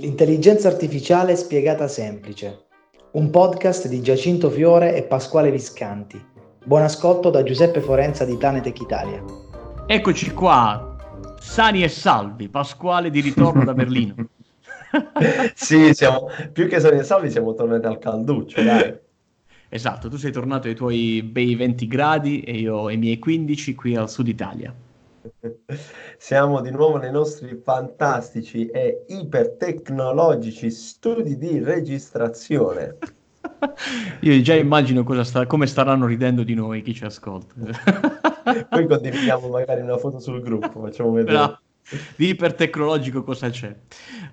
L'intelligenza artificiale spiegata semplice. Un podcast di Giacinto Fiore e Pasquale Viscanti. Buon ascolto da Giuseppe Forenza di Tanetech Italia. Eccoci qua, sani e salvi, Pasquale di ritorno da Berlino. sì, siamo, più che sani e salvi siamo tornati al calduccio, dai. Esatto, tu sei tornato ai tuoi bei 20 gradi e io ai miei 15 qui al sud Italia. Siamo di nuovo nei nostri fantastici e ipertecnologici studi di registrazione. Io già immagino sta, come staranno ridendo di noi chi ci ascolta. Poi condividiamo magari una foto sul gruppo, facciamo vedere. No, di ipertecnologico cosa c'è.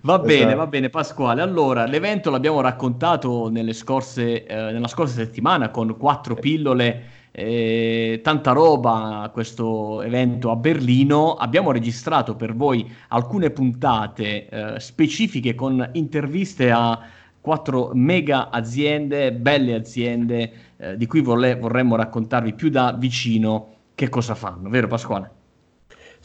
Va esatto. bene, va bene Pasquale. Allora, l'evento l'abbiamo raccontato scorse, eh, nella scorsa settimana con quattro pillole eh, tanta roba questo evento a Berlino. Abbiamo registrato per voi alcune puntate eh, specifiche con interviste a quattro mega aziende, belle aziende, eh, di cui vorrei, vorremmo raccontarvi più da vicino che cosa fanno, vero Pasquale?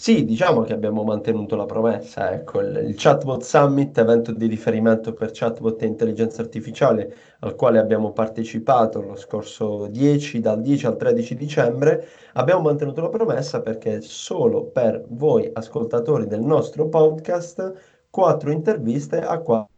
Sì, diciamo che abbiamo mantenuto la promessa, ecco, il, il Chatbot Summit, evento di riferimento per chatbot e intelligenza artificiale, al quale abbiamo partecipato lo scorso 10, dal 10 al 13 dicembre, abbiamo mantenuto la promessa perché solo per voi ascoltatori del nostro podcast, quattro interviste a quattro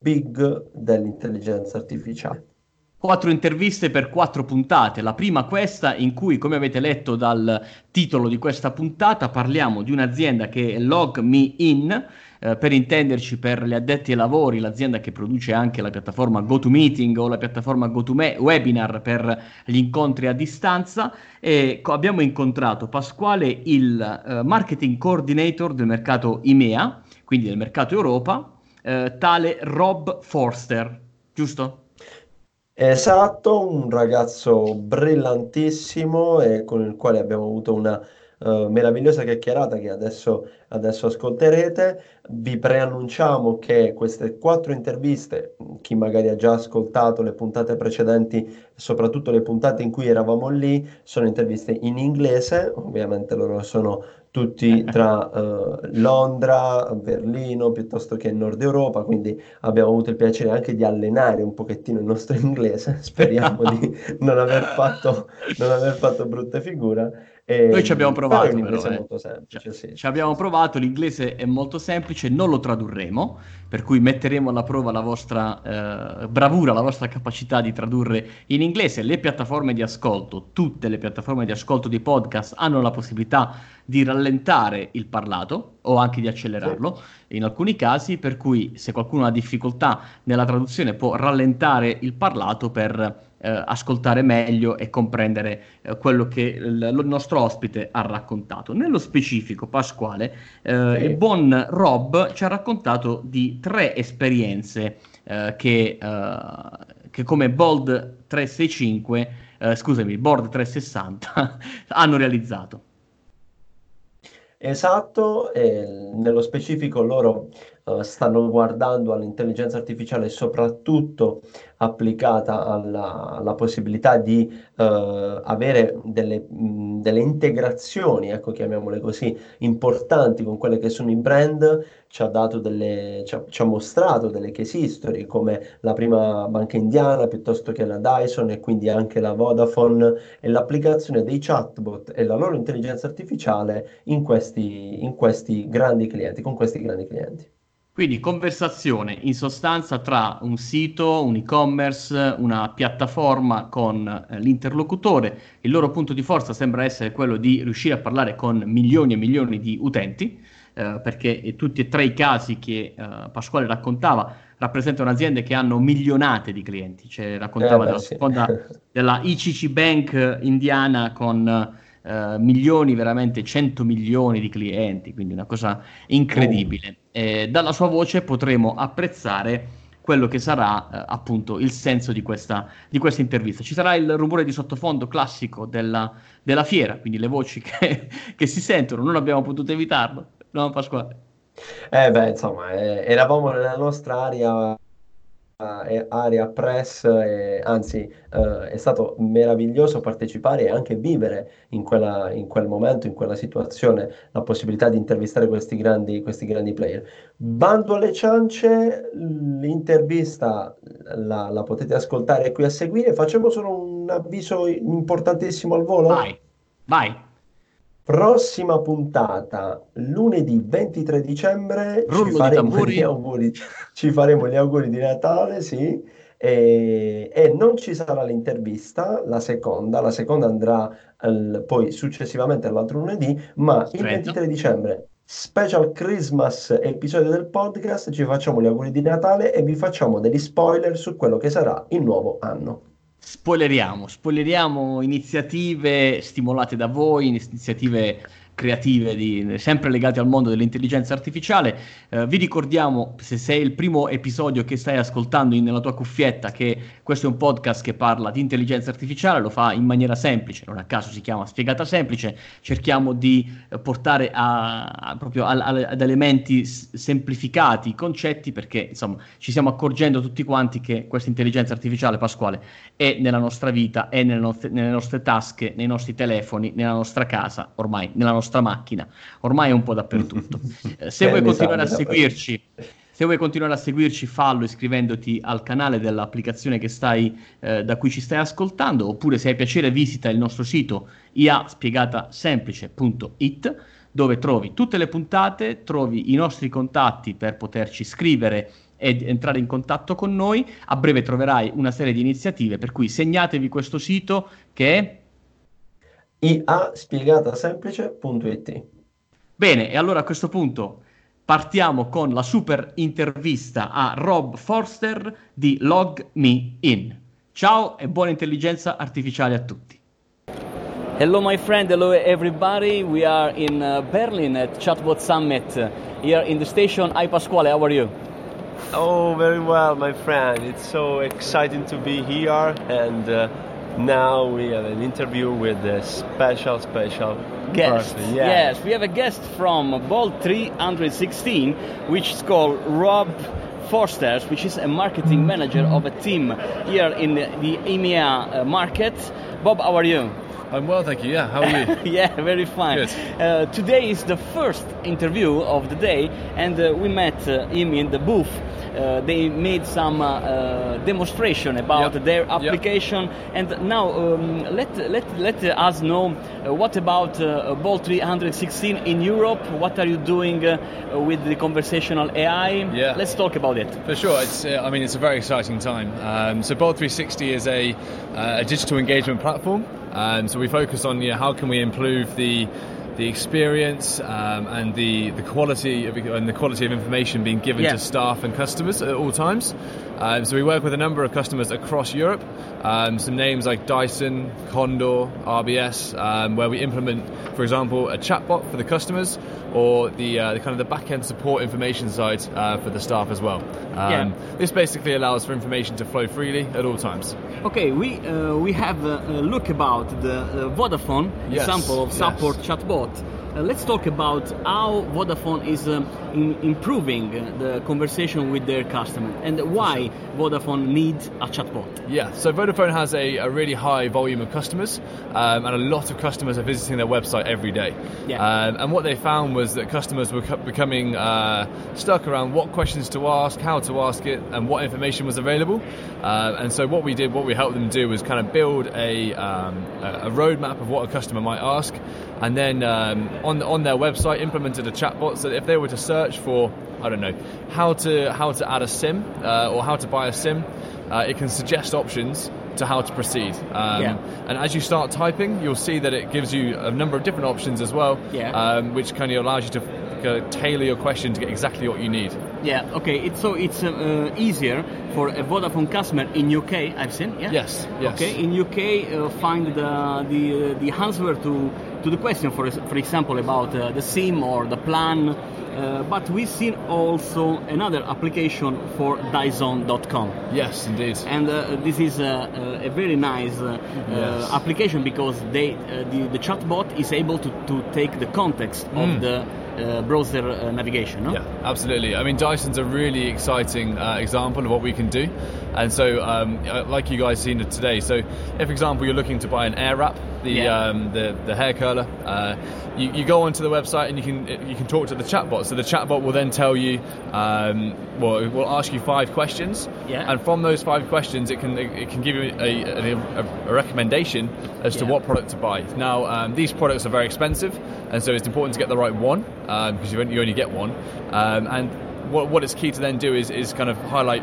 big dell'intelligenza artificiale quattro interviste per quattro puntate. La prima questa in cui, come avete letto dal titolo di questa puntata, parliamo di un'azienda che è Log Me In, eh, per intenderci per gli addetti ai lavori, l'azienda che produce anche la piattaforma GoToMeeting o la piattaforma GoToWebinar per gli incontri a distanza. E co- abbiamo incontrato Pasquale, il eh, marketing coordinator del mercato IMEA, quindi del mercato Europa, eh, tale Rob Forster, giusto? Esatto, un ragazzo brillantissimo e con il quale abbiamo avuto una uh, meravigliosa chiacchierata che adesso, adesso ascolterete. Vi preannunciamo che queste quattro interviste, chi magari ha già ascoltato le puntate precedenti, soprattutto le puntate in cui eravamo lì, sono interviste in inglese, ovviamente loro sono tutti tra uh, Londra, Berlino, piuttosto che Nord Europa, quindi abbiamo avuto il piacere anche di allenare un pochettino il nostro inglese, speriamo di non aver fatto, non aver fatto brutte figure. E, Noi ci abbiamo provato, però, però è molto semplice, sì. Ci abbiamo provato, l'inglese è molto semplice, non lo tradurremo, per cui metteremo alla prova la vostra eh, bravura, la vostra capacità di tradurre in inglese. Le piattaforme di ascolto, tutte le piattaforme di ascolto di podcast hanno la possibilità di rallentare il parlato o anche di accelerarlo sì. in alcuni casi, per cui se qualcuno ha difficoltà nella traduzione può rallentare il parlato per eh, ascoltare meglio e comprendere eh, quello che il, il, nostro ospite ha raccontato. Nello specifico, Pasquale, eh, sì. il buon Rob ci ha raccontato di tre esperienze eh, che, eh, che, come Bold 365, eh, scusami, Board 360 hanno realizzato. Esatto, nello specifico loro uh, stanno guardando all'intelligenza artificiale soprattutto applicata alla, alla possibilità di uh, avere delle, mh, delle, integrazioni, ecco, chiamiamole così, importanti con quelle che sono i brand, ci ha, dato delle, ci ha, ci ha mostrato delle case history come la prima banca indiana piuttosto che la Dyson e quindi anche la Vodafone e l'applicazione dei chatbot e la loro intelligenza artificiale in questi, in questi grandi clienti, con questi grandi clienti. Quindi conversazione in sostanza tra un sito, un e-commerce, una piattaforma con eh, l'interlocutore. Il loro punto di forza sembra essere quello di riuscire a parlare con milioni e milioni di utenti, eh, perché tutti e tre i casi che eh, Pasquale raccontava rappresentano aziende che hanno milionate di clienti. Cioè, raccontava eh beh, della, sì. della ICC Bank indiana con Uh, milioni, veramente 100 milioni di clienti, quindi una cosa incredibile. Oh. Eh, dalla sua voce potremo apprezzare quello che sarà eh, appunto il senso di questa, di questa, intervista. Ci sarà il rumore di sottofondo classico della, della fiera, quindi le voci che, che, si sentono, non abbiamo potuto evitarlo, no Pasquale? Eh beh, insomma, eh, eravamo nella nostra area e Aria Press, e, anzi eh, è stato meraviglioso partecipare e anche vivere in, quella, in quel momento, in quella situazione, la possibilità di intervistare questi grandi, questi grandi player. Bando alle ciance, l'intervista la, la potete ascoltare qui a seguire, facciamo solo un avviso importantissimo al volo. Vai, vai. Prossima puntata, lunedì 23 dicembre, ci faremo, gli auguri, ci faremo, gli auguri, di Natale, sì, e, e, non ci sarà l'intervista, la seconda, la seconda andrà al, poi successivamente all'altro lunedì, ma il 23 dicembre, special Christmas episodio del podcast, ci facciamo gli auguri di Natale e vi facciamo degli spoiler su quello che sarà il nuovo anno spoileriamo, spoileriamo iniziative stimolate da voi, iniziative creative di, sempre legate al mondo dell'intelligenza artificiale. Eh, vi ricordiamo, se sei il primo episodio che stai ascoltando in, nella tua cuffietta, che questo è un podcast che parla di intelligenza artificiale, lo fa in maniera semplice, non a caso si chiama Spiegata Semplice, cerchiamo di eh, portare a, a, proprio a, ad elementi s- semplificati i concetti perché insomma ci stiamo accorgendo tutti quanti che questa intelligenza artificiale, Pasquale, è nella nostra vita, è nelle nostre, nelle nostre tasche, nei nostri telefoni, nella nostra casa, ormai nella nostra nostra macchina, ormai è un po' dappertutto. Eh, se vuoi continuare a seguirci, se vuoi continuare a seguirci, fallo iscrivendoti al canale dell'applicazione stai, eh, da cui ci stai ascoltando, oppure se hai piacere visita il nostro sito iaspiegatasemplice.it dove trovi tutte le puntate, trovi i nostri contatti per poterci scrivere ed entrare in contatto con noi. A breve troverai una serie di iniziative, per cui segnatevi questo sito che è iaspiegatasemplice.it. Bene, e allora a questo punto partiamo con la super intervista a Rob Forster di Log Me In. Ciao e buona intelligenza artificiale a tutti. Hello, my friend. Hello, everybody. We are in uh, Berlin at Chatbot Summit. Here in the station, Hi Pasquale. How are you? Oh, very well, my friend. It's so exciting to be here and uh, now we have an interview with a special, special guest. Person. Yeah. Yes, we have a guest from Bolt 316, which is called Rob Forsters, which is a marketing manager of a team here in the, the EMEA uh, market. Bob, how are you? I'm well, thank you. Yeah, how are you? yeah, very fine. Uh, today is the first interview of the day, and uh, we met uh, him in the booth uh, they made some uh, uh, demonstration about yep. their application. Yep. And now um, let, let, let us know what about Bolt 316 in Europe? What are you doing with the conversational AI? Yeah. Let's talk about it. For sure. It's, I mean, it's a very exciting time. Um, so Bolt 360 is a, a digital engagement platform. Um, so we focus on you know, how can we improve the the experience um, and the, the quality of, and the quality of information being given yeah. to staff and customers at all times. Um, so we work with a number of customers across Europe. Um, some names like Dyson, Condor, RBS, um, where we implement, for example, a chatbot for the customers or the, uh, the kind of the back end support information side uh, for the staff as well. Yeah. Um, this basically allows for information to flow freely at all times. Okay, we uh, we have a, a, look about the uh, Vodafone yes. example of support yes. chatbot. Uh, let's talk about how Vodafone is um, in improving the conversation with their customer and why Vodafone needs a chatbot. Yeah, so Vodafone has a, a really high volume of customers, um, and a lot of customers are visiting their website every day. Yeah. Um, and what they found was that customers were becoming uh, stuck around what questions to ask, how to ask it, and what information was available. Uh, and so what we did, what we helped them do, was kind of build a, um, a roadmap of what a customer might ask, and then um, on on their website implemented a chatbot so that if they were to search for I don't know how to how to add a sim uh, or how to buy a sim, uh, it can suggest options to how to proceed. Um, yeah. And as you start typing, you'll see that it gives you a number of different options as well, yeah. um, which kind of allows you to uh, tailor your question to get exactly what you need. Yeah. Okay. It's, so it's uh, uh easier for a Vodafone customer in UK. I've seen. Yeah. Yes. Yes. Okay. In UK, uh, find the the the answer to to the question, for, for example, about uh, the SIM or the plan. Uh, but we've seen also another application for Dyson.com. Yes, indeed. And uh, this is a, a very nice uh, yes. application because they, uh, the, the chatbot is able to, to take the context mm. of the uh, browser uh, navigation. No? Yeah, absolutely. I mean, Dyson's a really exciting uh, example of what we can do. And so, um, uh, like you guys seen it today, so if, for example, you're looking to buy an air wrap, the Yeah. um, the, the hair curler, uh, you, you go onto the website and you can you can talk to the chatbot. So the chatbot will then tell you, um, well, it will ask you five questions, Yeah. and from those five questions, it can it can give you a, a, a, recommendation as to Yeah. what product to buy. Now, um, these products are very expensive, and so it's important to get the right one because you, only- you only get one. Um, and what, what it's key to then do is, is kind of highlight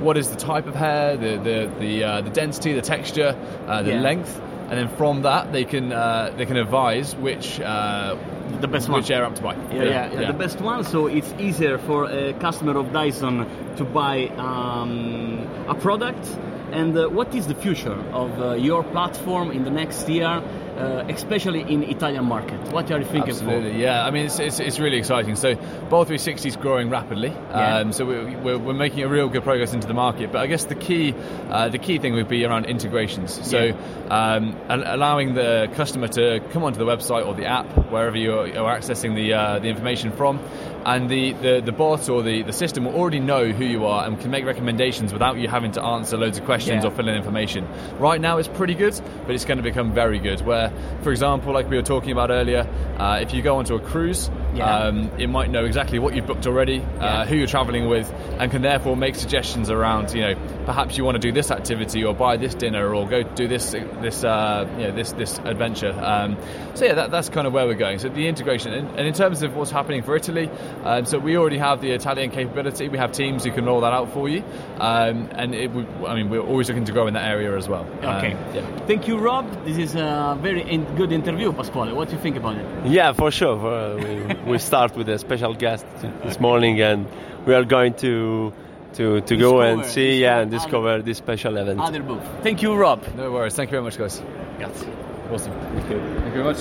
what is the type of hair, the the the, uh, the density, the texture, uh, the Yeah. length, and then from that they can uh, they can advise which uh, The best one. which air up to buy. Yeah, yeah, yeah, the best one. So it's easier for a customer of Dyson to buy um, a product. And uh, what is the future of uh, your platform in the next year, uh, especially in Italian market? What are you thinking Absolutely, yeah. I mean, it's, it's, it's really exciting. So, Bowl 360 is growing rapidly. Yeah. Um, so we're, we're, we're making a real good progress into the market. But I guess the key uh, the key thing would be around integrations. So, um, al- allowing the customer to come onto the website or the app wherever you're, you're accessing the uh, the information from, and the, the, the bot or the, the system will already know who you are and can make recommendations without you having to answer loads of questions Yeah. or fill in information. Right now, it's pretty good, but it's going to become very good. Where, for example, like we were talking about earlier, uh, if you go onto a cruise, Yeah. um, it might know exactly what you've booked already, Yeah. uh, who you're traveling with, and can therefore make suggestions around, you know, perhaps you want to do this activity or buy this dinner or go do this this uh, you know this this adventure. Um, so yeah, that, that's kind of where we're going. So the integration, and, and in terms of what's happening for Italy, um, so we already have the Italian capability. We have teams who can roll that out for you, um, and it, would- I mean we're always looking to grow in that area as well. Okay. Um, yeah. Thank you, Rob. This is a very in- good interview, Pasquale. What do you think about it? Yeah, for sure. For, we, we start with a special guest this morning, and we are going to to, to go and Discover- see yeah, and discover discover this special event. Other booth. Thank you, Rob. No worries. Thank you very much, guys. Grazie. Awesome. Thank you very much.